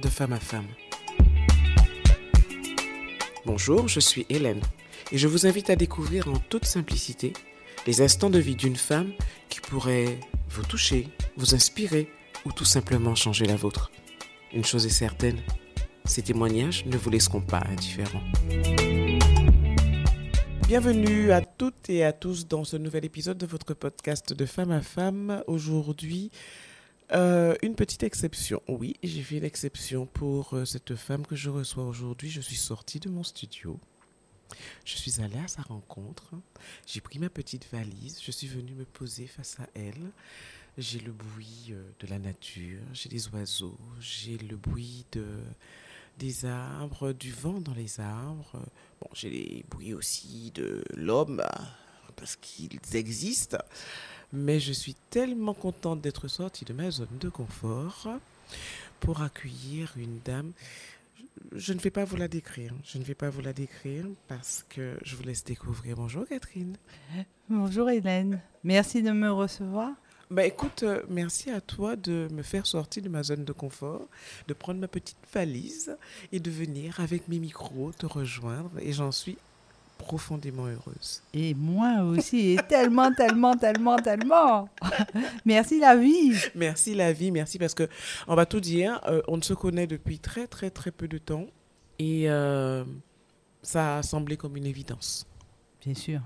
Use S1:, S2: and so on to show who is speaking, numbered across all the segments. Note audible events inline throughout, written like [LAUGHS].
S1: de femme à femme. Bonjour, je suis Hélène et je vous invite à découvrir en toute simplicité les instants de vie d'une femme qui pourrait vous toucher, vous inspirer ou tout simplement changer la vôtre. Une chose est certaine, ces témoignages ne vous laisseront pas indifférents. Bienvenue à toutes et à tous dans ce nouvel épisode de votre podcast de femme à femme. Aujourd'hui, euh, une petite exception. Oui, j'ai fait une exception pour euh, cette femme que je reçois aujourd'hui. Je suis sortie de mon studio. Je suis allée à sa rencontre. J'ai pris ma petite valise. Je suis venue me poser face à elle. J'ai le bruit euh, de la nature, j'ai des oiseaux, j'ai le bruit de, des arbres, du vent dans les arbres. Bon, j'ai les bruits aussi de l'homme, parce qu'ils existent. Mais je suis tellement contente d'être sortie de ma zone de confort pour accueillir une dame. Je ne vais pas vous la décrire. Je ne vais pas vous la décrire parce que je vous laisse découvrir. Bonjour Catherine.
S2: Bonjour Hélène. Merci de me recevoir.
S1: Bah écoute, euh, merci à toi de me faire sortir de ma zone de confort, de prendre ma petite valise et de venir avec mes micros te rejoindre. Et j'en suis profondément heureuse.
S2: Et moi aussi, et tellement, tellement, tellement, tellement. merci la vie.
S1: Merci la vie, merci parce que on va tout dire, euh, on se connaît depuis très, très, très peu de temps et euh, ça a semblé comme une évidence.
S2: Bien sûr.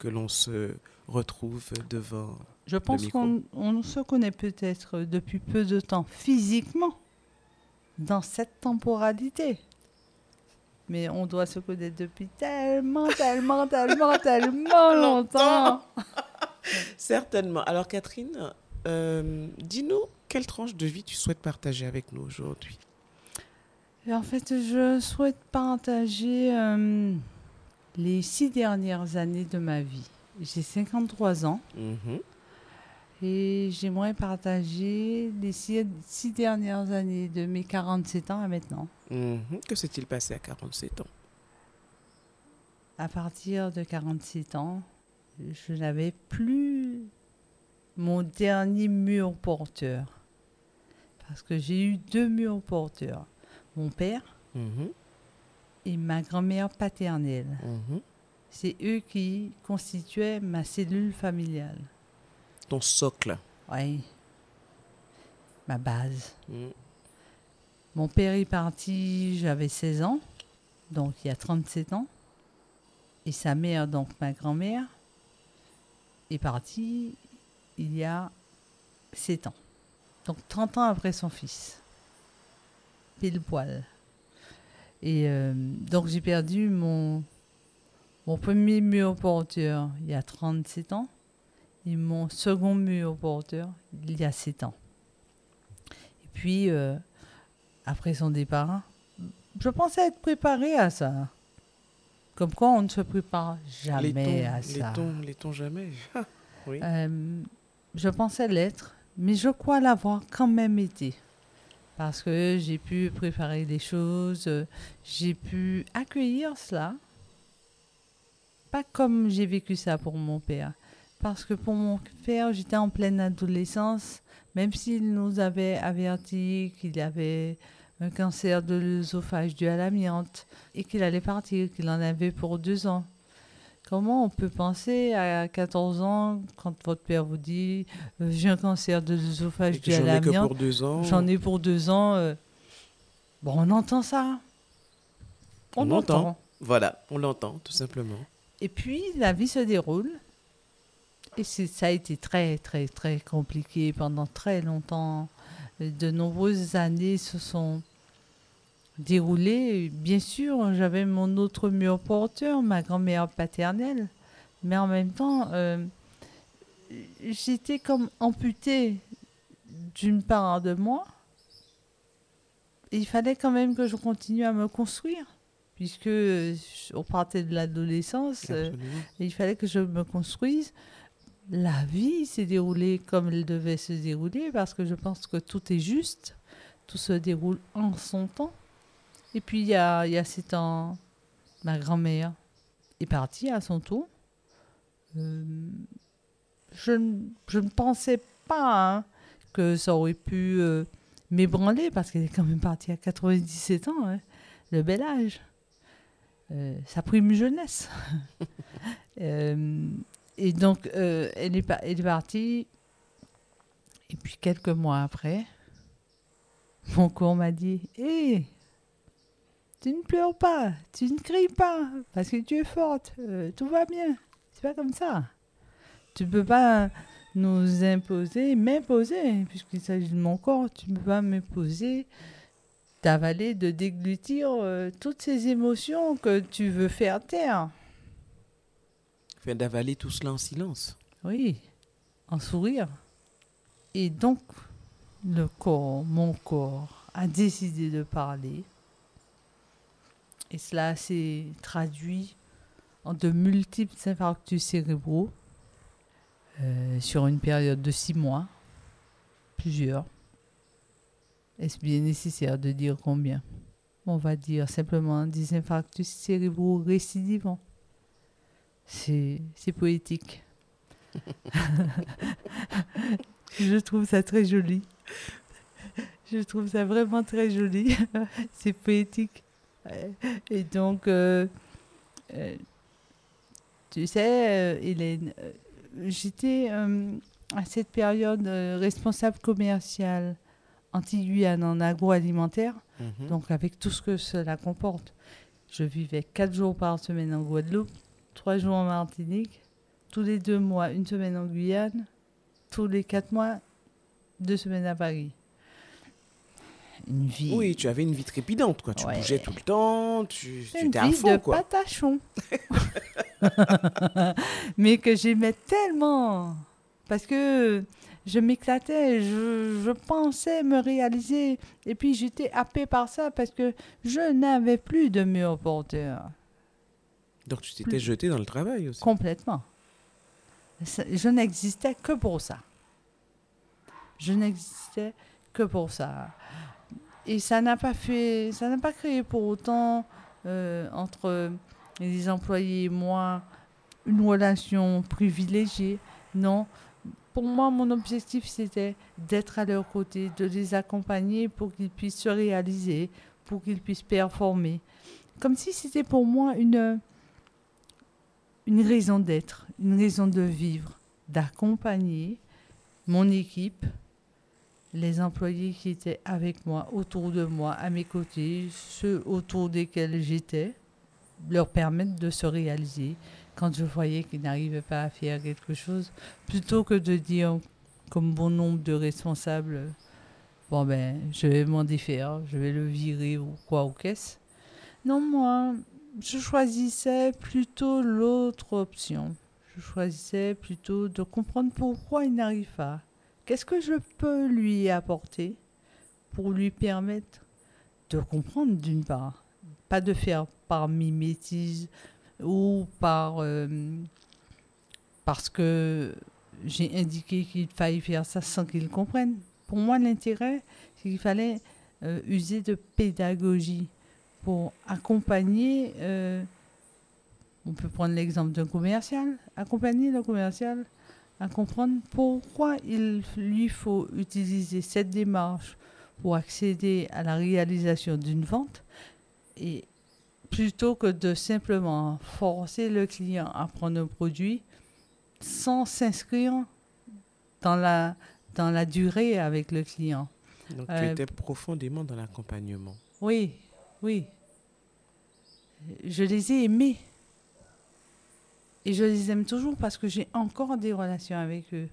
S1: Que l'on se retrouve devant
S2: je pense qu'on se connaît peut-être depuis peu de temps physiquement dans cette temporalité. Mais on doit se connaître depuis tellement, tellement, tellement, [LAUGHS] tellement longtemps. [LAUGHS]
S1: Certainement. Alors Catherine, euh, dis-nous quelle tranche de vie tu souhaites partager avec nous aujourd'hui?
S2: En fait, je souhaite partager euh, les six dernières années de ma vie. J'ai 53 ans. Mm-hmm. Et j'aimerais partager les six, dernières années de mes 47 ans à maintenant.
S1: Mhm. Que s'est-il passé à 47 ans?
S2: À partir de 47 ans, je n'avais plus mon dernier mur porteur. Parce que j'ai eu deux murs porteurs. Mon père mhm. et ma grand-mère paternelle. Mhm. C'est eux qui constituaient ma cellule familiale
S1: ton socle.
S2: Oui. Ma base. Mm. Mon père est parti, j'avais 16 ans, donc il y a 37 ans. Et sa mère, donc ma grand-mère, est partie il y a 7 ans. Donc 30 ans après son fils. Pile poil. Et euh, donc j'ai perdu mon, mon premier mur porteur il y a 37 ans et mon second mur porteur il y a sept ans. Et puis, euh, après son départ, je pensais être préparée à ça. Comme quoi, on ne se prépare jamais à ça.
S1: Les tons, jamais. [LAUGHS] oui.
S2: Euh, je pensais l'être, mais je crois l'avoir quand même été. Parce que j'ai pu préparer des choses, j'ai pu accueillir cela. Pas comme j'ai vécu ça pour mon père. Parce que pour mon père, j'étais en pleine adolescence, même s'il nous avait averti qu'il avait un cancer de l'œsophage dû à l'amiante et qu'il allait partir, qu'il en avait pour deux ans. Comment on peut penser à 14 ans, quand votre père vous dit euh, j'ai un cancer de l'œsophage dû à l'amiante? J'en ai pour deux ans. Euh. Bon, on entend ça.
S1: On, entend. Voilà, on l'entend, tout simplement.
S2: Et puis, la vie se déroule. Et ça a été très, très, très compliqué pendant très longtemps. De nombreuses années se sont déroulées. Bien sûr, j'avais mon autre mur porteur, ma grand-mère paternelle, mais en même temps, euh, j'étais comme amputée d'une part de moi. il fallait quand même que je continue à me construire, puisque on partait de l'adolescence, euh, il fallait que je me construise la vie s'est déroulée comme elle devait se dérouler parce que je pense que tout est juste, tout se déroule en son temps. Et puis il y a, y a sept ans, ma grand-mère est partie à son tour. Euh, je, je, ne pensais pas hein, que ça aurait pu euh, m'ébranler parce qu'elle est quand même partie à 97 ans, hein, le bel âge. Euh, sa prime jeunesse. [LAUGHS] Et donc, euh, elle, est partie. Et puis, quelques mois après, mon corps m'a dit Hé, tu ne pleures pas, tu ne cries pas, parce que tu es forte, euh, tout va bien. C'est pas comme ça. Tu peux pas nous imposer, m'imposer, puisqu'il s'agit de mon corps, tu ne peux pas m'imposer d'avaler, de déglutir euh, toutes ces émotions que tu veux faire taire.
S1: Fait d'avaler tout cela en silence.
S2: Oui, en sourire. Et donc, le corps, mon corps, a décidé de parler. Et cela s'est traduit en de multiples infarctus cérébraux euh, sur une période de six mois, plusieurs. Est-ce bien nécessaire de dire combien? On va dire simplement des infarctus cérébraux récidivants. C'est c'est poétique. [LAUGHS] Je trouve ça très joli. Je trouve ça vraiment très joli. [LAUGHS] C'est poétique. Et donc, euh, euh, tu sais, euh, Hélène, j'étais euh, à cette période responsable commerciale anti-Guyane en agroalimentaire,
S1: Mhm.
S2: donc avec tout ce que cela comporte. Je vivais quatre jours par semaine en Guadeloupe, trois jours en Martinique, tous les deux mois une semaine en Guyane, tous les quatre mois deux semaines à Paris. Une vie.
S1: Oui, tu avais une vie trépidante, quoi. Tu
S2: Ouais.
S1: bougeais tout le temps, tu, tu
S2: une
S1: étais à
S2: vie
S1: fond,
S2: de
S1: quoi.
S2: patachon. [LAUGHS] [LAUGHS] Mais que j'aimais tellement. Parce que je m'éclatais, je, je pensais me réaliser. Et puis j'étais happée par ça parce que je n'avais plus de mur porteur.
S1: Donc tu t'étais jeté dans le travail aussi.
S2: Complètement. Je n'existais que pour ça. Je n'existais que pour ça. Et ça n'a pas fait, ça n'a pas créé pour autant euh, entre les employés et moi une relation privilégiée. Non. Pour moi, mon objectif, c'était d'être à leur côté, de les accompagner pour qu'ils puissent se réaliser, pour qu'ils puissent performer. Comme si c'était pour moi une, une raison d'être, une raison de vivre, d'accompagner mon équipe, les employés qui étaient avec moi, autour de moi, à mes côtés, ceux autour desquels j'étais, leur permettre de se réaliser quand je voyais qu'ils n'arrivaient pas à faire quelque chose, plutôt que de dire, comme bon nombre de responsables, bon ben, je vais m'en défaire, je vais le virer ou quoi ou qu'est-ce. Non, moi, je choisissais plutôt l'autre option. Je choisissais plutôt de comprendre pourquoi il n'arrive pas. Qu'est-ce que je peux lui apporter pour lui permettre de comprendre d'une part, pas de faire par mimétisme ou par euh, parce que j'ai indiqué qu'il fallait faire ça sans qu'il comprenne. Pour moi, l'intérêt, c'est qu'il fallait euh, user de pédagogie pour accompagner, euh, on peut prendre l'exemple d'un commercial, accompagner le commercial à comprendre pourquoi il lui faut utiliser cette démarche pour accéder à la réalisation d'une vente et plutôt que de simplement forcer le client à prendre un produit sans s'inscrire dans la, dans la durée avec le client.
S1: Donc tu
S2: Euh,
S1: étais profondément dans l'accompagnement.
S2: Oui, oui. Je les ai aimés. Et je les aime toujours parce que j'ai encore des relations avec eux.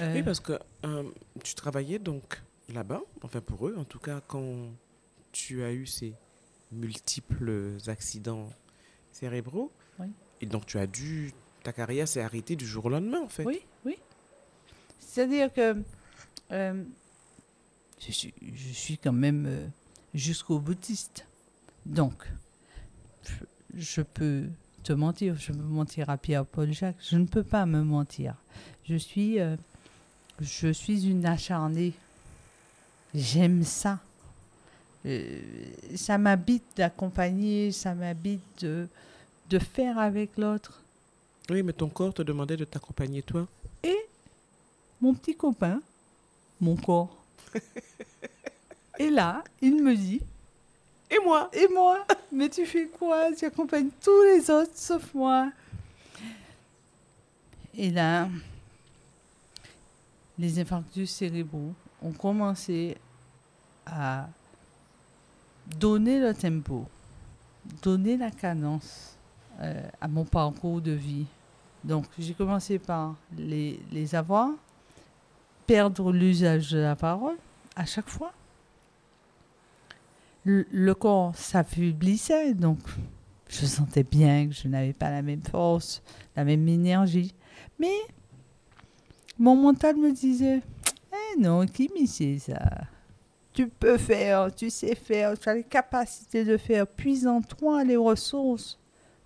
S2: Euh,
S1: Oui, parce que euh, tu travaillais donc là-bas, enfin pour eux, en tout cas quand tu as eu ces multiples accidents cérébraux.
S2: Oui.
S1: Et donc tu as dû, ta carrière s'est arrêtée du jour au lendemain en fait.
S2: Oui, oui. C'est-à-dire que euh, je, suis, je suis quand même jusqu'au boutiste. Donc, je, peux te mentir, je peux mentir à Pierre-Paul Jacques, je ne peux pas me mentir. Je suis, euh, je suis une acharnée. J'aime ça. Euh, ça m'habite d'accompagner, ça m'habite de, de faire avec l'autre.
S1: Oui, mais ton corps te demandait de t'accompagner toi.
S2: mon petit copain, mon corps. [LAUGHS] Et là, il me dit,
S1: Et moi
S2: et moi Mais tu fais quoi? Tu accompagnes tous les autres sauf moi. Et là, les infarctus cérébraux ont commencé à donner le tempo, donner la cadence euh, à mon parcours de vie. Donc, j'ai commencé par les, les avoir, perdre l'usage de la parole à chaque fois. Le, corps s'affaiblissait, donc je sentais bien que je n'avais pas la même force, la même énergie. Mais mon mental me disait Eh non, Kimi, c'est ça. Tu peux faire, tu sais faire, tu as les capacités de faire. Puis en toi les ressources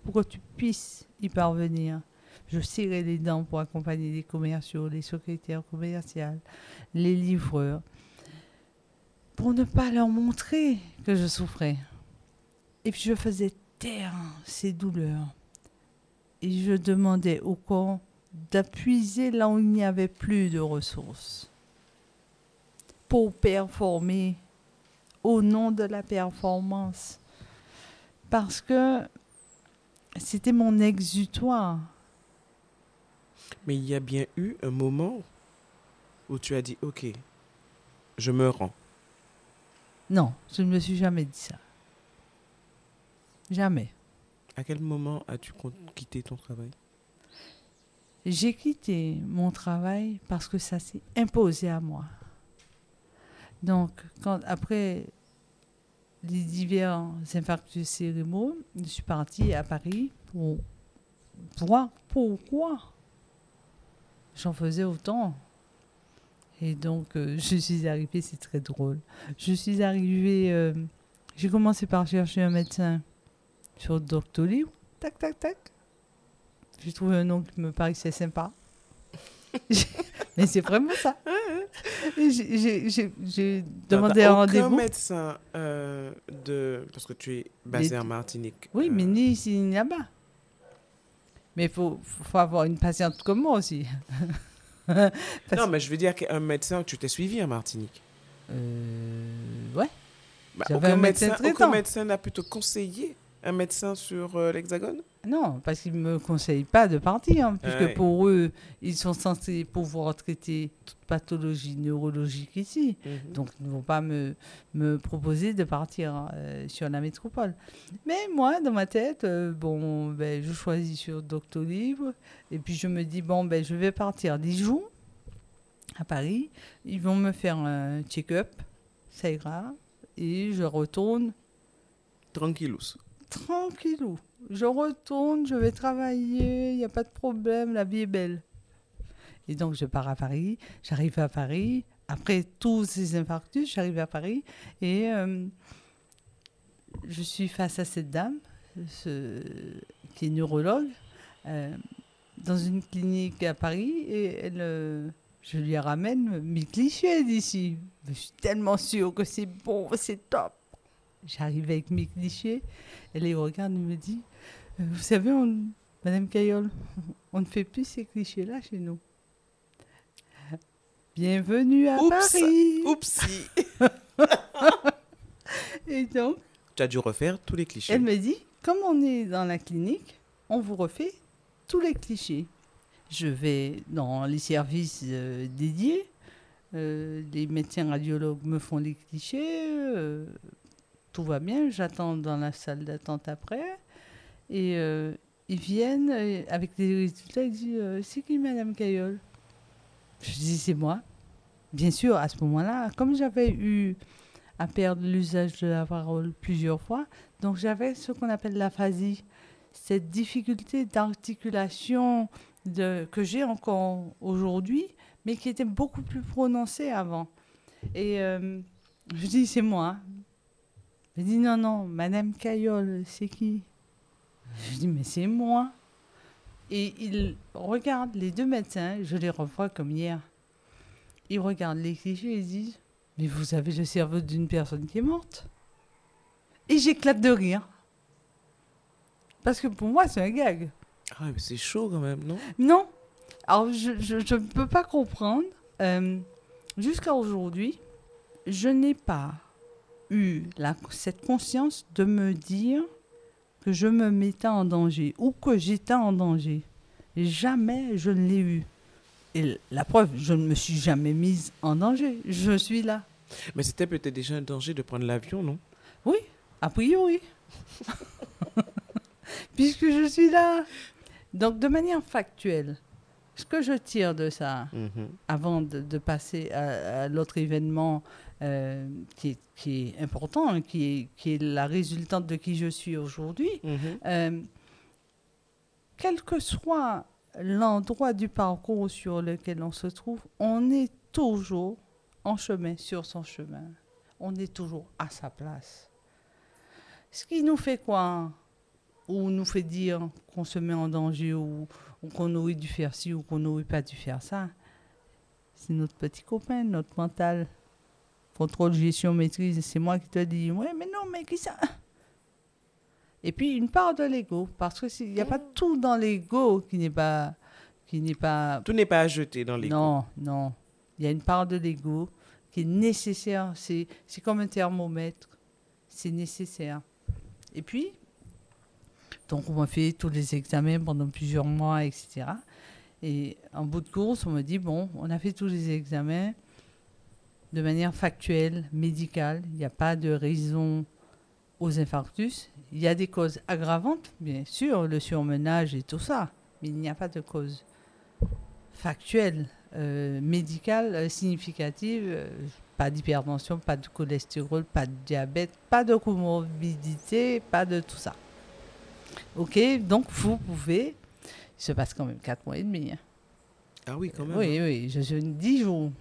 S2: pour que tu puisses y parvenir. Je serrais les dents pour accompagner les commerciaux, les secrétaires commerciales, les livreurs, pour ne pas leur montrer que je souffrais. Et puis je faisais taire ces douleurs. Et je demandais au corps d'appuiser là où il n'y avait plus de ressources pour performer au nom de la performance. Parce que c'était mon exutoire.
S1: Mais il y a bien eu un moment où tu as dit Ok, je me rends.
S2: Non, je ne me suis jamais dit ça. Jamais.
S1: À quel moment as-tu quitté ton travail?
S2: J'ai quitté mon travail parce que ça s'est imposé à moi. Donc, quand, après les divers infarctus cérébraux, je suis partie à Paris pour voir pourquoi j'en faisais autant. Et donc, euh, [LAUGHS] je suis arrivée, c'est très drôle. Je suis arrivée, euh, j'ai commencé par chercher un médecin sur Doctolib. Tac, tac, tac. J'ai trouvé un nom qui me paraissait sympa. [LAUGHS] [LAUGHS] Mais c'est vraiment ça. J'ai- demandé un
S1: aucun
S2: rendez-vous.
S1: médecin euh, de. Parce que tu es basé en Martinique.
S2: Oui,
S1: euh,
S2: mais ni ici ni là-bas. Mais il faut, faut avoir une patiente comme moi aussi. [LAUGHS]
S1: Non, mais je veux dire qu'un médecin, tu t'es suivi en Martinique.
S2: Euh, ouais.
S1: Bah, aucun
S2: un médecin
S1: médecin, aucun médecin n'a pu te conseiller un médecin sur euh, l'Hexagone?
S2: Non, parce qu'ils ne me conseillent pas de partir, hein, puisque
S1: Ouais.
S2: pour eux, ils sont censés pouvoir traiter toute pathologie neurologique ici.
S1: Mhm.
S2: Donc, ils ne vont pas me, me proposer de partir euh, sur la métropole. Mais moi, dans ma tête, euh, bon, ben, je choisis sur Doctolib. Et puis, je me dis, bon, ben, je vais partir 10 jours à Paris. Ils vont me faire un check-up. Ça ira. Et je retourne
S1: Tranquillous.
S2: Tranquillou. Je retourne, je vais travailler, il n'y a pas de problème, la vie est belle. Et donc, je pars à Paris. J'arrive à Paris. Après tous ces infarctus, j'arrive à Paris et euh, je suis face à cette dame qui est neurologue euh, dans une clinique à Paris et elle, euh, je lui ramène mes clichés d'ici. Je suis tellement sûre que c'est bon, c'est top. J'arrive avec mes clichés. Elle les regarde et me dit Euh, Vous savez, on- Madame Caillol, [LAUGHS] on ne fait plus ces clichés-là chez nous. Bienvenue à
S1: Oups.
S2: Paris
S1: Oupsie [LAUGHS]
S2: Et donc,
S1: Tu as dû refaire tous les clichés.
S2: elle me dit Comme on est dans la clinique, on vous refait tous les clichés. Je vais dans les services euh, dédiés. euh, les médecins radiologues me font les clichés. Tout va bien. J'attends dans la salle d'attente après. Et euh, ils viennent euh, avec des résultats. Ils disent euh, C'est qui, Madame Caillol Je dis C'est moi. Bien sûr, à ce moment-là, comme j'avais eu à perdre l'usage de la parole plusieurs fois, donc j'avais ce qu'on appelle l'aphasie, cette difficulté d'articulation que j'ai encore aujourd'hui, mais qui était beaucoup plus prononcée avant. Et je dis, c'est moi. Je dis, non, non, Madame Caillol, c'est qui? Je dis, mais c'est moi. Et ils regardent les deux médecins, je les revois comme hier. Ils regardent les clichés et ils disent, mais vous avez le cerveau d'une personne qui est morte. Et j'éclate de rire. Parce que pour moi, c'est un gag.
S1: Ah, mais c'est chaud quand même, non?
S2: Non. Alors, je je ne peux pas comprendre. Euh, Jusqu'à aujourd'hui, je n'ai pas eu la- cette conscience de me dire que je me mettais en danger ou que j'étais en danger. Jamais je ne l'ai eu. Et la preuve, je ne me suis jamais mise en danger. Je suis là.
S1: Mais c'était peut-être déjà un danger de prendre l'avion, non?
S2: Oui, a priori. [LAUGHS] Puisque je suis là. Donc, de manière factuelle, ce que je tire de ça,
S1: Mhm.
S2: avant de, de passer à, à l'autre événement euh, qui, est, qui est important, hein, qui est, qui est la résultante de qui je suis aujourd'hui,
S1: Mhm.
S2: euh, quel que soit l'endroit du parcours sur lequel on se trouve, on est toujours en chemin, sur son chemin. On est toujours à sa place. Ce qui nous fait quoi Ou nous fait dire qu'on se met en danger ou, ou qu'on aurait dû faire ci ou qu'on n'aurait pas dû faire ça, c'est notre petit copain, notre mental. Contrôle, gestion, maîtrise, c'est moi qui te dis, ouais, mais non, mais qui ça? Et puis une part de l'ego, parce que s'il n'y a pas tout dans l'ego qui n'est pas, qui n'est pas.
S1: Tout n'est pas à jeter dans les
S2: Non, non. Il y a une part de l'ego qui est nécessaire. C'est, c'est comme un thermomètre. C'est nécessaire. Et puis, donc on m'a fait tous les examens pendant plusieurs mois, etc. Et en bout de course, on me dit bon, on a fait tous les examens de manière factuelle, médicale. Il n'y a pas de raison aux infarctus. Il y a des causes aggravantes, bien sûr, le surmenage et tout ça, mais il n'y a pas de cause factuelle, euh, médicale, euh, significative. euh, pas d'hypertension, pas de cholestérol, pas de diabète, pas de comorbidité, pas de tout ça. Ok, donc vous pouvez. Il se passe quand même 4 mois et demi. hein.
S1: Ah oui, quand même.
S2: Oui, oui, je suis venu 10 jours.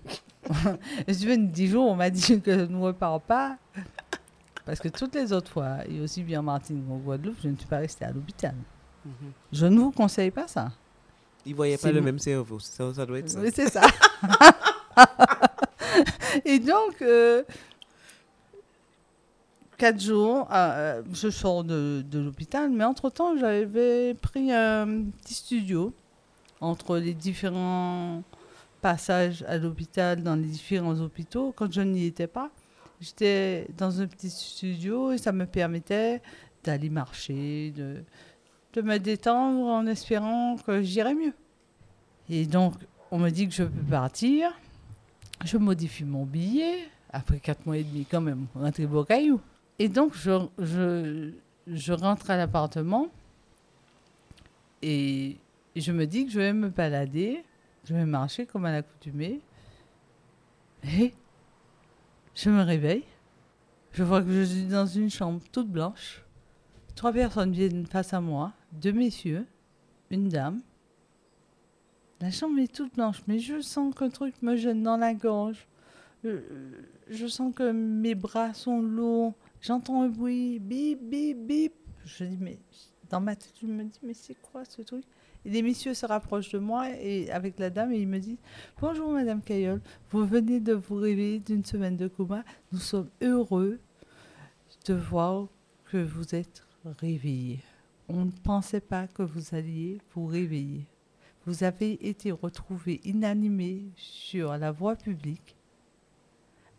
S2: je suis venu 10 jours, on m'a dit que je ne repars pas. Parce que toutes les autres fois, et aussi bien en Martinique qu'en Guadeloupe, je ne suis pas restée à l'hôpital.
S1: Mhm.
S2: Je ne vous conseille pas ça.
S1: Il voyait pas
S2: C'est
S1: le même cerveau. Ça, ça doit être ça.
S2: Oui, c'est ça. [LAUGHS] et donc, euh, quatre jours, euh, je sors de, l'hôpital, mais entre-temps, j'avais pris un petit studio entre les différents passages à l'hôpital, dans les différents hôpitaux. Quand je n'y étais pas, j'étais dans un petit studio et ça me permettait d'aller marcher, de, de me détendre en espérant que j'irais mieux. Et donc, on me dit que je peux partir. Je modifie mon billet. Après quatre mois et demi, quand même, rentrer beau caillou. Et donc, je, rentre à l'appartement. Et je me dis que je vais me balader. Je vais marcher comme à l'accoutumée. Et je me réveille. Je vois que je suis dans une chambre toute blanche. Trois personnes viennent face à moi. Deux messieurs, une dame. La chambre est toute blanche, mais je sens qu'un truc me gêne dans la gorge. Je, je sens que mes bras sont lourds. J'entends un bruit, bip, bip, bip. Je dis, mais dans ma tête, je me dis, mais c'est quoi ce truc? Et les messieurs se rapprochent de moi et avec la dame et ils me disent, bonjour Madame Cayolle, vous venez de vous réveiller d'une semaine de coma. Nous sommes heureux de voir que vous êtes réveillée. On ne pensait pas que vous alliez vous réveiller. Vous avez été retrouvé inanimé sur la voie publique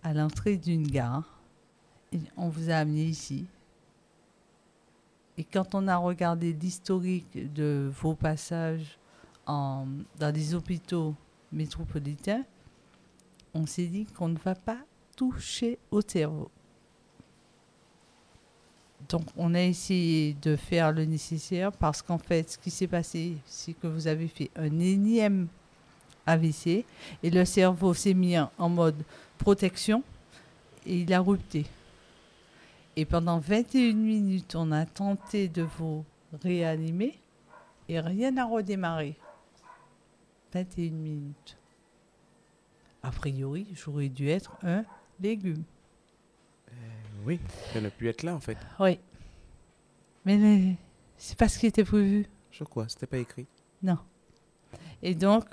S2: à l'entrée d'une gare. On vous a amené ici. Et quand on a regardé l'historique de vos passages dans des hôpitaux métropolitains, on s'est dit qu'on ne va pas toucher au cerveau. Donc, on a essayé de faire le nécessaire parce qu'en fait, ce qui s'est passé, c'est que vous avez fait un énième AVC et le cerveau s'est mis en mode protection et il a rupté. Et pendant 21 minutes, on a tenté de vous réanimer et rien n'a redémarré. 21 minutes. A priori, j'aurais dû être un légume.
S1: Oui, il ne pu être là en fait.
S2: Oui. Mais le- c'est pas ce qui était prévu.
S1: Je crois, c'était pas écrit.
S2: Non. Et donc,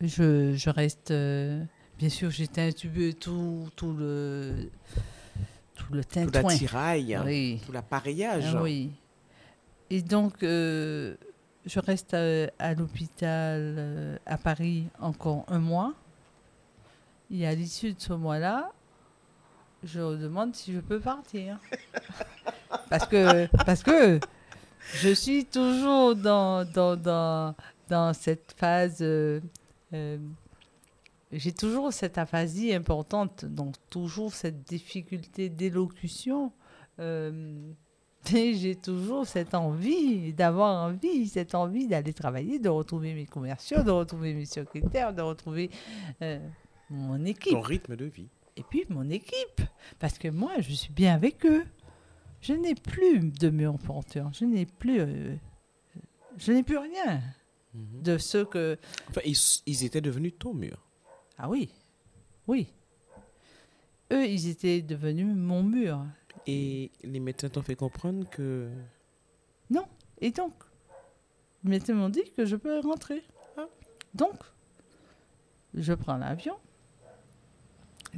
S2: je, je reste. euh, bien sûr, j'étais intubé tout, tout le. Tout le
S1: Tout
S2: tintouin.
S1: l'attirail,
S2: Oui.
S1: tout l'appareillage.
S2: Ah oui. Et donc, euh, je reste à, à l'hôpital euh, à Paris encore un mois. Et à l'issue de ce mois-là, je demande si je peux partir. [LAUGHS] parce que, parce que je suis toujours dans, dans, dans, dans cette phase. euh, euh, j'ai toujours cette aphasie importante, donc toujours cette difficulté d'élocution. euh, et j'ai toujours cette envie d'avoir envie, cette envie d'aller travailler, de retrouver mes commerciaux, de retrouver mes secrétaires, de retrouver euh, mon équipe.
S1: Ton rythme de vie.
S2: Et puis mon équipe. Parce que moi, je suis bien avec eux. Je n'ai plus de mur porteur. Je n'ai plus. euh, je n'ai plus rien
S1: Mhm.
S2: de ce que.
S1: Enfin, ils, ils étaient devenus ton mur.
S2: Ah oui. Oui. Eux, ils étaient devenus mon mur.
S1: Et les médecins t'ont fait comprendre que.
S2: Et donc, les médecins m'ont dit que je peux rentrer.
S1: Ah.
S2: Donc, je prends l'avion.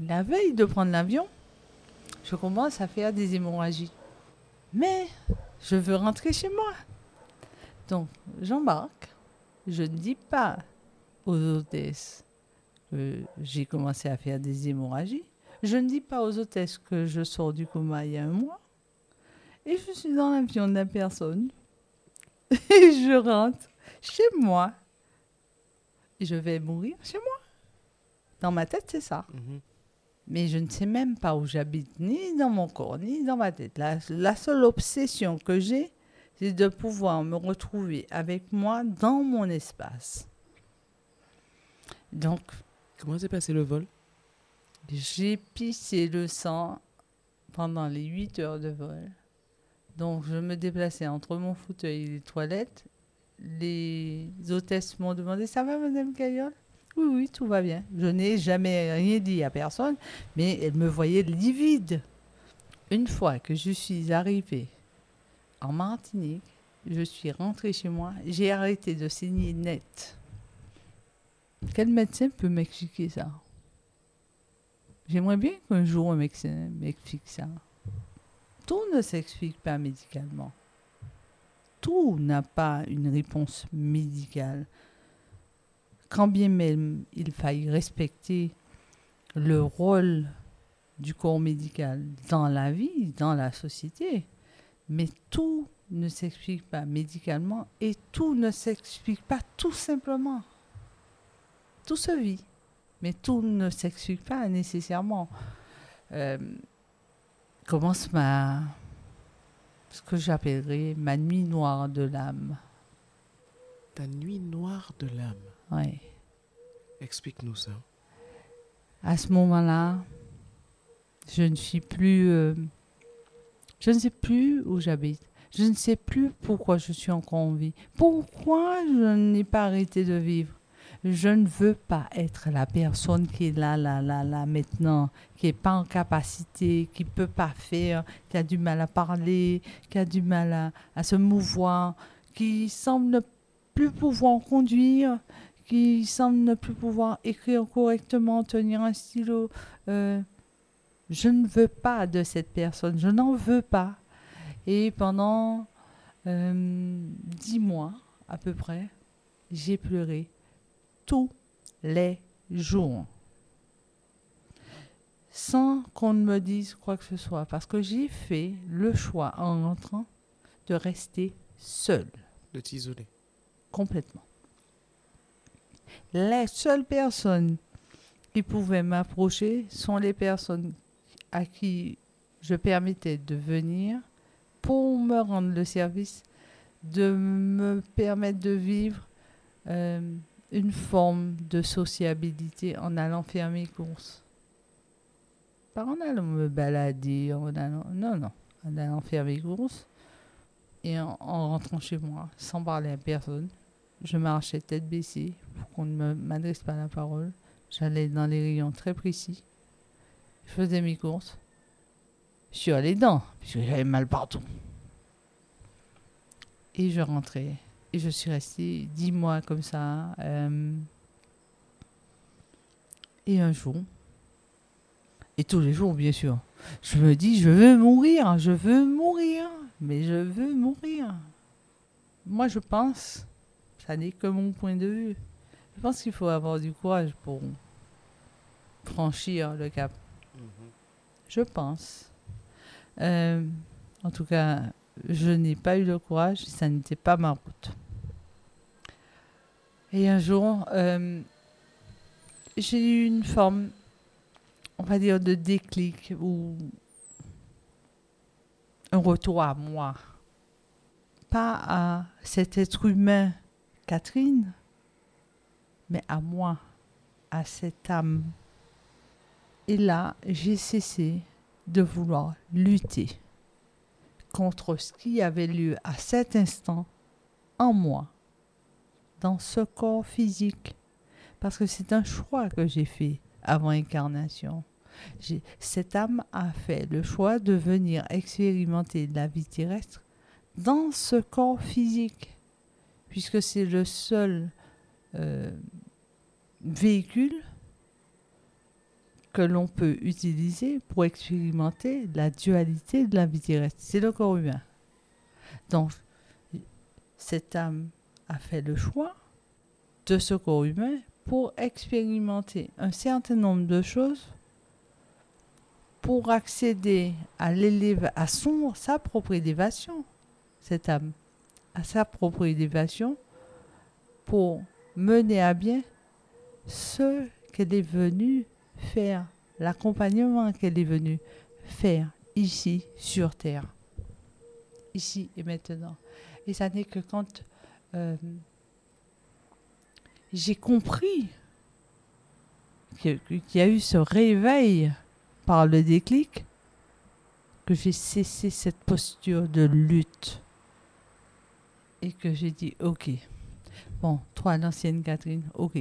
S2: La veille de prendre l'avion, je commence à faire des hémorragies. Mais je veux rentrer chez moi. Donc, j'embarque. Je ne dis pas aux hôtesses que j'ai commencé à faire des hémorragies. Je ne dis pas aux hôtesses que je sors du coma il y a un mois. Et je suis dans l'avion de la personne. [LAUGHS] Et je rentre chez moi. Et je vais mourir chez moi. Dans ma tête, c'est ça.
S1: Mhm.
S2: Mais je ne sais même pas où j'habite, ni dans mon corps, ni dans ma tête. La, la seule obsession que j'ai, c'est de pouvoir me retrouver avec moi dans mon espace. Donc,
S1: Comment s'est passé le vol?
S2: J'ai pissé le sang pendant les 8 heures de vol. Donc, je me déplaçais entre mon fauteuil et les toilettes. Les hôtesses m'ont demandé Ça va, Madame Caillol? Oui, oui, tout va bien. Je n'ai jamais rien dit à personne, mais elles me voyaient livide. Une fois que je suis arrivée en Martinique, je suis rentrée chez moi, j'ai arrêté de saigner net. Quel médecin peut m'expliquer ça? J'aimerais bien qu'un jour un médecin m'explique ça. Tout ne s'explique pas médicalement. Tout n'a pas une réponse médicale. Quand bien même il faille respecter le rôle du corps médical dans la vie, dans la société, mais tout ne s'explique pas médicalement et tout ne s'explique pas tout simplement. Tout se vit mais tout ne s'explique pas nécessairement. Euh, commence ma ce que j'appellerais ma nuit noire de l'âme.
S1: Ta nuit noire de l'âme.
S2: Ouais.
S1: Explique-nous ça.
S2: À ce moment-là, je ne suis plus, euh, je ne sais plus où j'habite. Je ne sais plus pourquoi je suis encore en vie. Pourquoi je n'ai pas arrêté de vivre? Je ne veux pas être la personne qui est là, là, là, là, maintenant, qui n'est pas en capacité, qui ne peut pas faire, qui a du mal à parler, qui a du mal à, se mouvoir, qui semble ne plus pouvoir conduire, qui semble ne plus pouvoir écrire correctement, tenir un stylo. Euh, je ne veux pas de cette personne, je n'en veux pas. Et pendant euh, dix mois à peu près, j'ai pleuré tous les jours. Sans qu'on ne me dise quoi que ce soit. Parce que j'ai fait le choix en rentrant de rester seule,
S1: De t'isoler.
S2: complètement. Les seules personnes qui pouvaient m'approcher sont les personnes à qui je permettais de venir pour me rendre le service, de me permettre de vivre euh, une forme de sociabilité en allant faire mes courses. Pas en allant me balader, en allant, non, non, en allant faire mes courses et en, en rentrant chez moi sans parler à personne. Je marchais tête baissée pour qu'on ne m'adresse pas la parole. J'allais dans les rayons très précis. Je faisais mes courses. Sur les dents, puisque j'avais mal partout. Et je rentrais. Et je suis restée dix mois comme ça. euh, et un jour, et tous les jours, bien sûr, je me dis, je veux mourir, je veux mourir, mais je veux mourir. Moi, je pense, ça n'est que mon point de vue, je pense qu'il faut avoir du courage pour franchir le cap. Je pense. Euh, en tout cas, je n'ai pas eu le courage, ça n'était pas ma route. Et un jour, euh, j'ai eu une forme, on va dire, de déclic ou un retour à moi. Pas à cet être humain, Catherine, mais à moi, à cette âme. Et là, j'ai cessé de vouloir lutter contre ce qui avait lieu à cet instant en moi, dans ce corps physique, parce que c'est un choix que j'ai fait avant incarnation. Cette âme a fait le choix de venir expérimenter la vie terrestre dans ce corps physique, puisque c'est le seul euh, véhicule que l'on peut utiliser pour expérimenter la dualité de la vie terrestre. C'est le corps humain. Donc, cette âme a fait le choix de ce corps humain pour expérimenter un certain nombre de choses pour accéder à à son, sa propre élévation, cette âme, à sa propre élévation, pour mener à bien ce qu'elle est venue faire, l'accompagnement qu'elle est venue faire ici sur Terre, ici et maintenant. Et ça n'est que quand euh, j'ai compris qu'il y a eu ce réveil par le déclic que j'ai cessé cette posture de lutte. Et que j'ai dit ok. Bon toi l'ancienne Catherine ok.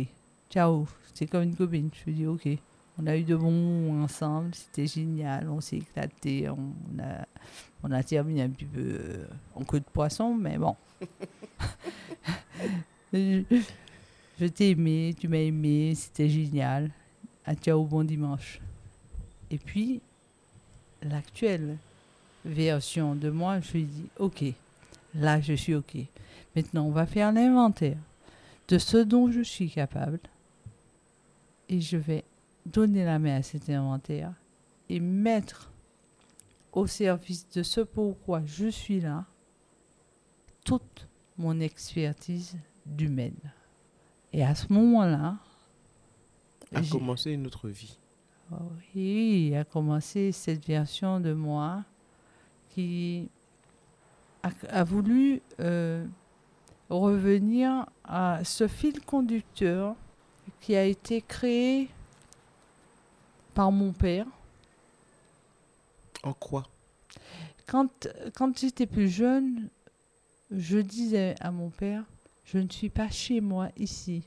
S2: Ciao. C'est comme une copine. Je lui dis ok on a eu de bons ensemble c'était génial on s'est éclaté on a on a terminé un petit peu euh, en coup de poisson mais bon je, [LAUGHS] je t'ai aimé tu m'as aimé c'était génial à ciao bon dimanche et puis, l'actuelle version de moi, je lui dis, OK, là je suis OK. Maintenant, on va faire l'inventaire de ce dont je suis capable. Et je vais donner la main à cet inventaire et mettre au service de ce pourquoi je suis là toute mon expertise d'humaine. Et à ce moment-là,
S1: a commencé une autre vie.
S2: Oui, a commencé cette version de moi qui a, voulu euh, revenir à ce fil conducteur qui a été créé par mon père.
S1: En quoi?
S2: Quand, quand j'étais plus jeune, je disais à mon père, je ne suis pas chez moi ici.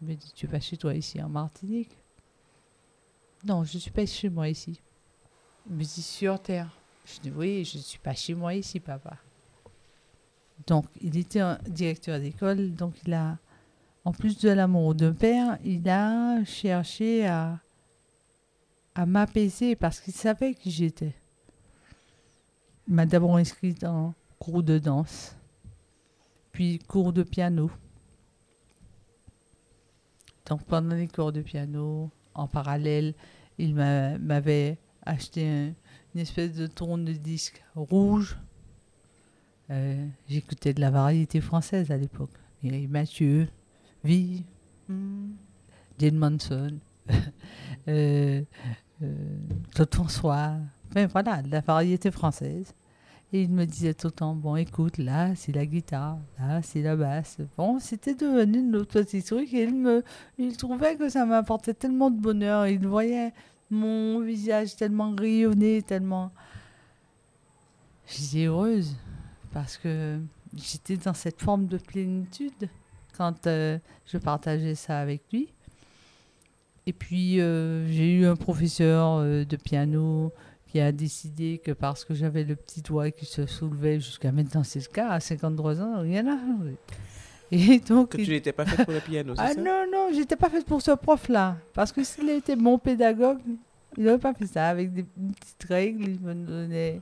S2: Il me dit, tu es pas chez toi ici en Martinique? Non, je ne suis pas chez moi ici. Il me dit sur Terre. Je dis oui, je ne suis pas chez moi ici, papa. Donc, il était un directeur d'école, donc il a, en plus de l'amour de père, il a cherché à, à m'apaiser parce qu'il savait qui j'étais. Il m'a d'abord inscrit en cours de danse, puis cours de piano. Donc pendant les cours de piano, en parallèle, il m'avait acheté une espèce de tourne-disque rouge. Euh, j'écoutais de la variété française à l'époque. Mireille Mathieu, Vie, hmm, Jane Manson, euh, euh, Claude François. Enfin voilà, la variété française. Et il me disait tout le temps, bon écoute, là c'est la guitare, là c'est la basse. Bon, c'était devenu une autre petit truc et il, me, il trouvait que ça m'apportait tellement de bonheur. Il voyait mon visage tellement rayonné, tellement... J'étais heureuse parce que j'étais dans cette forme de plénitude quand euh, je partageais ça avec lui. Et puis euh, j'ai eu un professeur euh, de piano qui a décidé que parce que j'avais le petit doigt qui se soulevait jusqu'à maintenant, c'est le cas, à 53 ans, rien n'a changé.
S1: Et [LAUGHS] donc, que tu n'étais pas faite pour le piano, c'est
S2: ah, ça? non, non, j'étais pas faite pour ce prof-là. Parce que s'il était mon pédagogue, il n'aurait pas fait ça. Avec des petites règles, il me donnait,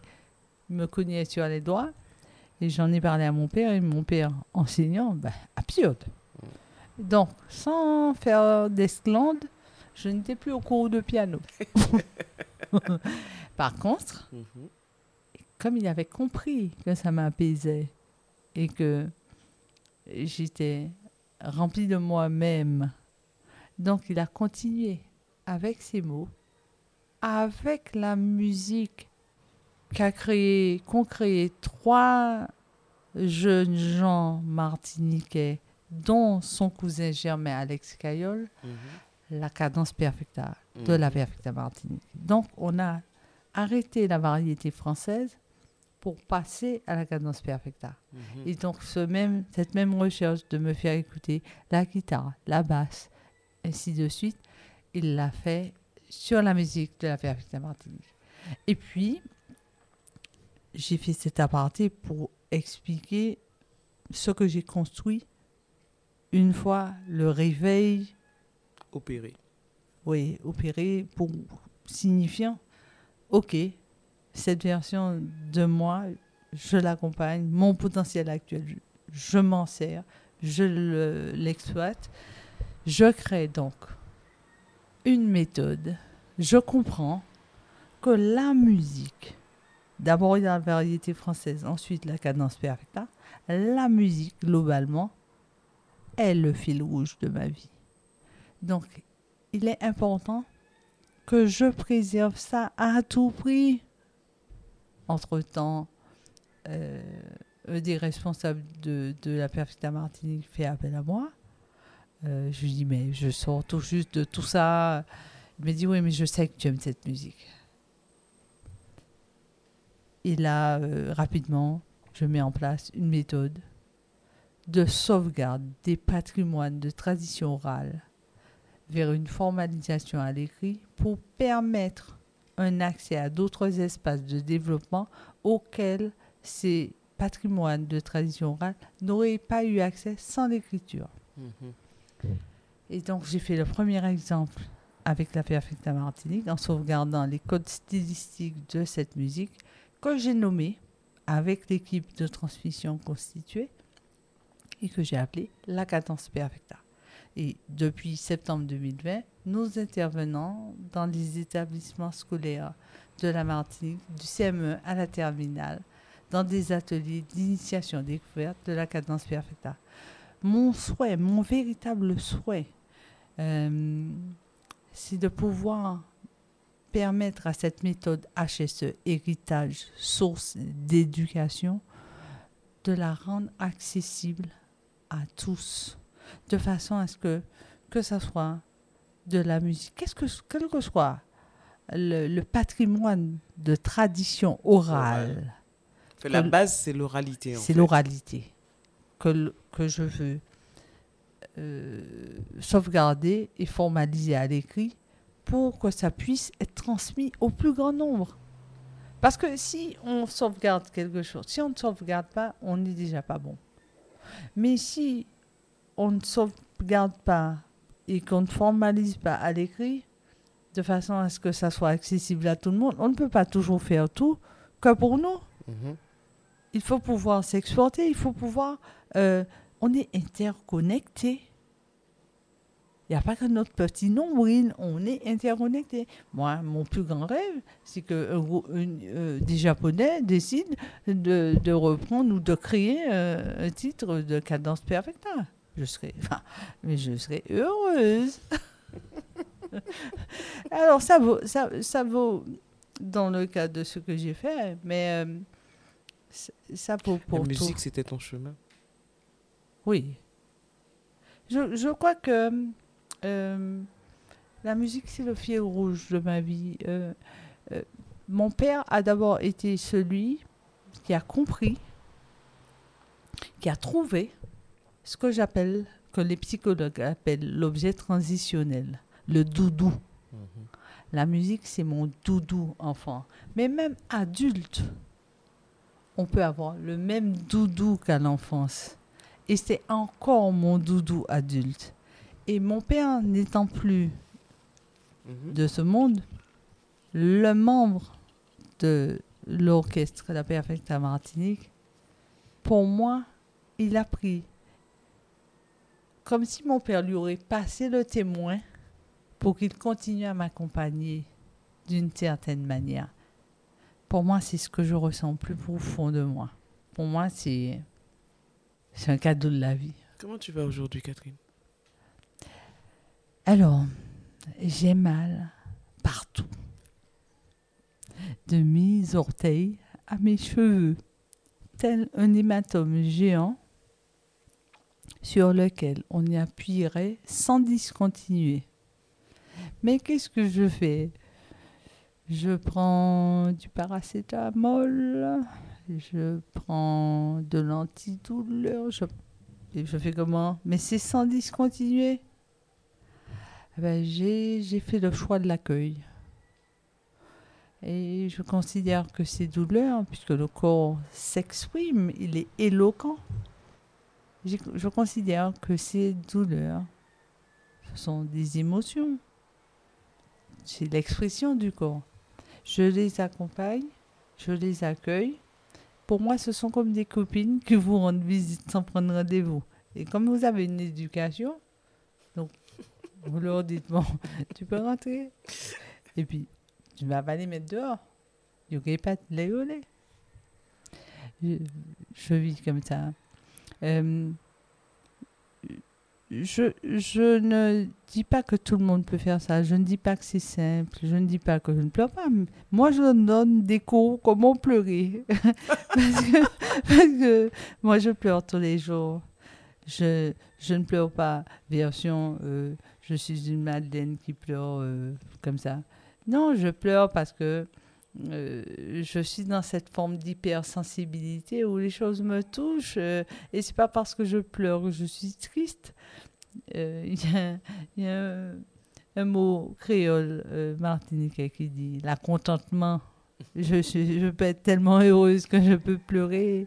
S2: il me cognait sur les doigts. Et j'en ai parlé à mon père, et mon père, enseignant, ben, absurde. Donc, sans faire d'esclande, je n'étais plus au cours de piano. [LAUGHS] Par contre,
S1: Mhm.
S2: comme il avait compris que ça m'apaisait et que j'étais remplie de moi-même, donc il a continué avec ses mots, avec la musique qu'a créé, qu'ont créé trois jeunes gens martiniquais, dont son cousin Germain Alex Cayol,
S1: Mhm.
S2: La cadence perfecta de la
S1: Mhm.
S2: perfecta Martinique. Donc, on a arrêté la variété française pour passer à la cadence perfecta.
S1: Mhm.
S2: Et donc, ce même, cette même recherche de me faire écouter la guitare, la basse, ainsi de suite, il l'a fait sur la musique de la perfecta Martinique. Et puis, j'ai fait cet aparté pour expliquer ce que j'ai construit une fois le réveil Oui, opéré pour signifiant, ok, cette version de moi, je l'accompagne, mon potentiel actuel, je m'en sers, je le- l'exploite, je crée donc une méthode, je comprends que la musique, d'abord il y a la variété française, ensuite la cadence perfecta, la musique globalement est le fil rouge de ma vie. Donc, il est important que je préserve ça à tout prix. Entre-temps, euh, des responsables de, de la Perfecta Martinique fait appel à moi. Euh, je lui dis, mais je sors tout juste de tout ça. Il me dit, oui, mais je sais que tu aimes cette musique. Et là, euh, rapidement, je mets en place une méthode de sauvegarde des patrimoines de tradition orale vers une formalisation à l'écrit pour permettre un accès à d'autres espaces de développement auxquels ces patrimoines de tradition orale n'auraient pas eu accès sans l'écriture.
S1: Mhm.
S2: Et donc j'ai fait le premier exemple avec la Perfecta Martinique en sauvegardant les codes stylistiques de cette musique que j'ai nommé avec l'équipe de transmission constituée et que j'ai appelé la cadence perfecta. Et depuis septembre 2020, nous intervenons dans les établissements scolaires de la Martinique, du CME à la terminale, dans des ateliers d'initiation découverte de la cadence perfecta. Mon souhait, mon véritable souhait, euh, c'est de pouvoir permettre à cette méthode HSE, héritage, source d'éducation, de la rendre accessible à tous, de façon à ce que, que ça soit de la musique, qu'est-ce que, quel que soit le, le patrimoine de tradition orale,
S1: Fait, la
S2: Que-
S1: base, c'est l'oralité.
S2: c'est l'oralité que, que je veux euh, sauvegarder et formaliser à l'écrit pour que ça puisse être transmis au plus grand nombre. Parce que si on sauvegarde quelque chose, si on ne sauvegarde pas, on n'est déjà pas bon. Mais si on ne sauvegarde pas et qu'on ne formalise pas à l'écrit, de façon à ce que ça soit accessible à tout le monde, on ne peut pas toujours faire tout que pour nous
S1: Mhm.
S2: il faut pouvoir s'exporter, il faut pouvoir... euh, on est interconnecté. Il n'y a pas que notre petit nombril, on est interconnecté. Moi, mon plus grand rêve, c'est que une- euh, des Japonais décident de, de reprendre ou de créer euh, un titre de cadence perfecta. Je serais, [LAUGHS] enfin, mais je heureuse. [LAUGHS] Alors, ça vaut, ça, ça vaut dans le cas de ce que j'ai fait, mais euh, ça pour, pour
S1: La
S2: tout.
S1: musique, c'était ton chemin?
S2: Oui. Je, je crois que euh, la musique, c'est le fil rouge de ma vie. Euh, mon père a d'abord été celui qui a compris, qui a trouvé ce que j'appelle, que les psychologues appellent l'objet transitionnel, le doudou.
S1: Mhm.
S2: La musique, c'est mon doudou enfant. Mais même adulte, on peut avoir le même doudou qu'à l'enfance. Et c'est encore mon doudou adulte. Et mon père n'étant plus
S1: Mhm.
S2: de ce monde, le membre de l'orchestre La Perfecta Martinique, pour moi, il a pris comme si mon père lui aurait passé le témoin pour qu'il continue à m'accompagner d'une certaine manière. Pour moi, c'est ce que je ressens plus profond de moi. Pour moi, c'est c'est un cadeau de la vie.
S1: Comment tu vas aujourd'hui, Catherine?
S2: Alors, j'ai mal partout. De mes orteils à mes cheveux, tel un hématome géant sur lequel on y appuierait sans discontinuer. Mais qu'est-ce que je fais? Je prends du paracétamol, je prends de l'antidouleur, je, fais comment? Mais c'est sans discontinuer? Eh ben, j'ai, fait le choix de l'accueil. Et je considère que ces douleurs, puisque le corps s'exprime, il est éloquent, je considère que ces douleurs, sont des émotions. C'est l'expression du corps. Je les accompagne, je les accueille. Pour moi, ce sont comme des copines qui vous rendent visite sans prendre rendez-vous. Et comme vous avez une éducation, donc vous leur dites, bon, [LAUGHS] tu peux rentrer. Et puis, tu ne vas pas les mettre dehors. N'y a pas les je vis comme ça. Euh, je, ne dis pas que tout le monde peut faire ça. Je ne dis pas que c'est simple. Je ne dis pas que je ne pleure pas. Moi, je donne des cours comment pleurer. [LAUGHS] parce, que, que moi, je pleure tous les jours. Je, je ne pleure pas version euh, je suis une Madeleine qui pleure euh, comme ça. Non, je pleure parce que euh, je suis dans cette forme d'hypersensibilité où les choses me touchent. euh, et c'est pas parce que je pleure que je suis triste. Euh, Il y a, un, mot créole euh, martiniquais qui dit la contentement. Je, suis, je peux être tellement heureuse que je peux pleurer.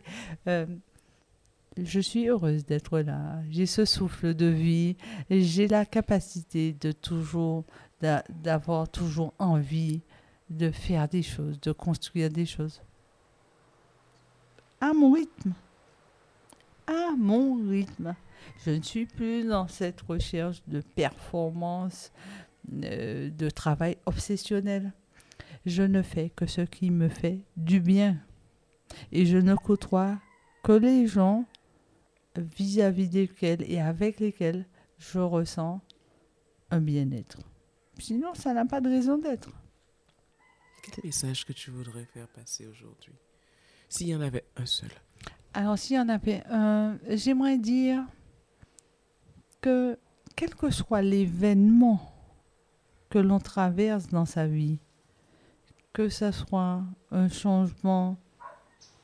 S2: Je suis heureuse d'être là. J'ai ce souffle de vie. J'ai la capacité de toujours, d'a- d'avoir toujours envie de faire des choses, de construire des choses. À mon rythme. À mon rythme. Je ne suis plus dans cette recherche de performance, euh, de travail obsessionnel. Je ne fais que ce qui me fait du bien. Et je ne côtoie que les gens vis-à-vis desquels et avec lesquels je ressens un bien-être. Sinon, ça n'a pas de raison d'être.
S1: Quel message que tu voudrais faire passer aujourd'hui? S'il y en avait un seul.
S2: Alors, s'il y en avait un, j'aimerais dire que quel que soit l'événement que l'on traverse dans sa vie, que ce soit un changement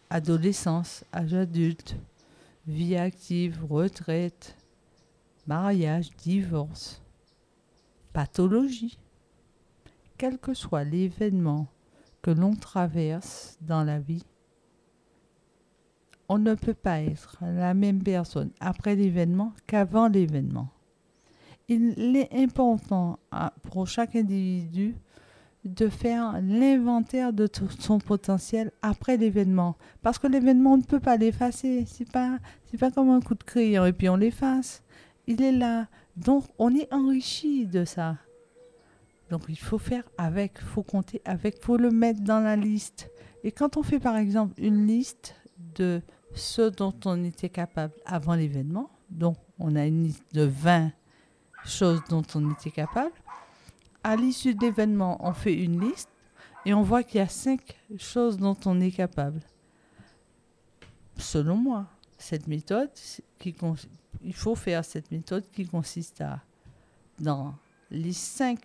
S2: adolescence, âge adulte, vie active, retraite, mariage, divorce, pathologie, quel que soit l'événement que l'on traverse dans la vie, on ne peut pas être la même personne après l'événement qu'avant l'événement. Il est important à- pour chaque individu de faire l'inventaire de son potentiel après l'événement. Parce que l'événement, on ne peut pas l'effacer. C'est pas, c'est pas comme un coup de crayon et puis on l'efface. Il est là. Donc, on est enrichi de ça. Donc, il faut faire avec, il faut compter avec, il faut le mettre dans la liste. Et quand on fait, par exemple, une liste de ce dont on était capable avant l'événement, donc on a une liste de 20 choses dont on était capable, à l'issue de l'événement, on fait une liste et on voit qu'il y a 5 choses dont on est capable. Selon moi, cette méthode, qui il faut faire cette méthode qui consiste à, dans les 5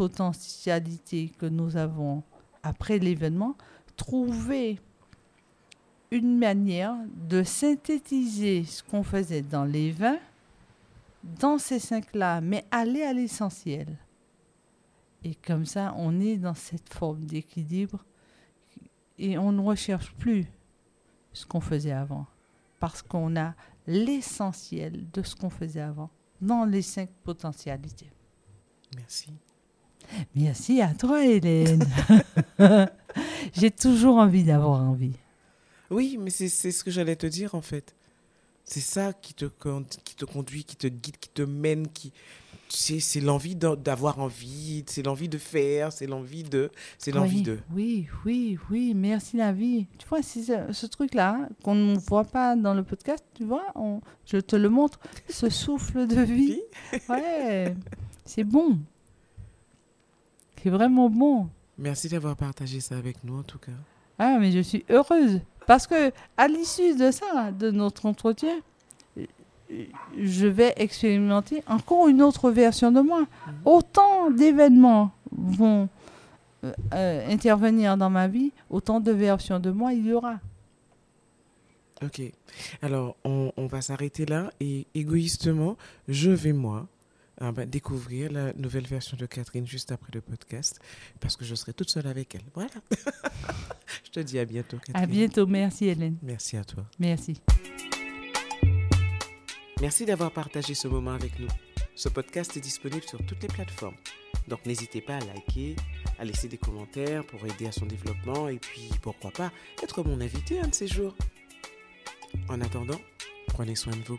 S2: potentialités que nous avons après l'événement, trouver une manière de synthétiser ce qu'on faisait dans les 20 dans ces cinq-là, mais aller à l'essentiel. Et comme ça, on est dans cette forme d'équilibre et on ne recherche plus ce qu'on faisait avant, parce qu'on a l'essentiel de ce qu'on faisait avant dans les cinq potentialités.
S1: Merci.
S2: Merci à toi, Hélène. [LAUGHS] J'ai toujours envie d'avoir envie.
S1: Oui, mais c'est ce que j'allais te dire en fait. C'est ça qui te, qui te conduit, qui te guide, qui te mène, qui... c'est l'envie d'avoir envie, c'est l'envie de faire, c'est l'envie de, c'est l'envie
S2: oui,
S1: de.
S2: Oui, oui, oui, merci la vie. Tu vois, c'est ce, ce truc-là hein, qu'on ne voit pas dans le podcast, tu vois, on- je te le montre, ce souffle de vie. Ouais, c'est bon. C'est vraiment bon.
S1: Merci d'avoir partagé ça avec nous en tout cas.
S2: Ah, mais je suis heureuse. Parce que à l'issue de ça, de notre entretien, je vais expérimenter encore une autre version de moi. Autant d'événements vont euh, euh, intervenir dans ma vie, autant de versions de moi il y aura.
S1: Ok. Alors, on, on va s'arrêter là et égoïstement, je vais moi ah ben, découvrir la nouvelle version de Catherine juste après le podcast parce que je serai toute seule avec elle. Voilà. [LAUGHS] je te dis à bientôt, Catherine.
S2: À bientôt. Merci, Hélène.
S1: Merci à toi.
S2: Merci.
S1: Merci d'avoir partagé ce moment avec nous. Ce podcast est disponible sur toutes les plateformes. Donc n'hésitez pas à liker, à laisser des commentaires pour aider à son développement et puis pourquoi pas être mon invité un de ces jours. En attendant, prenez soin de vous.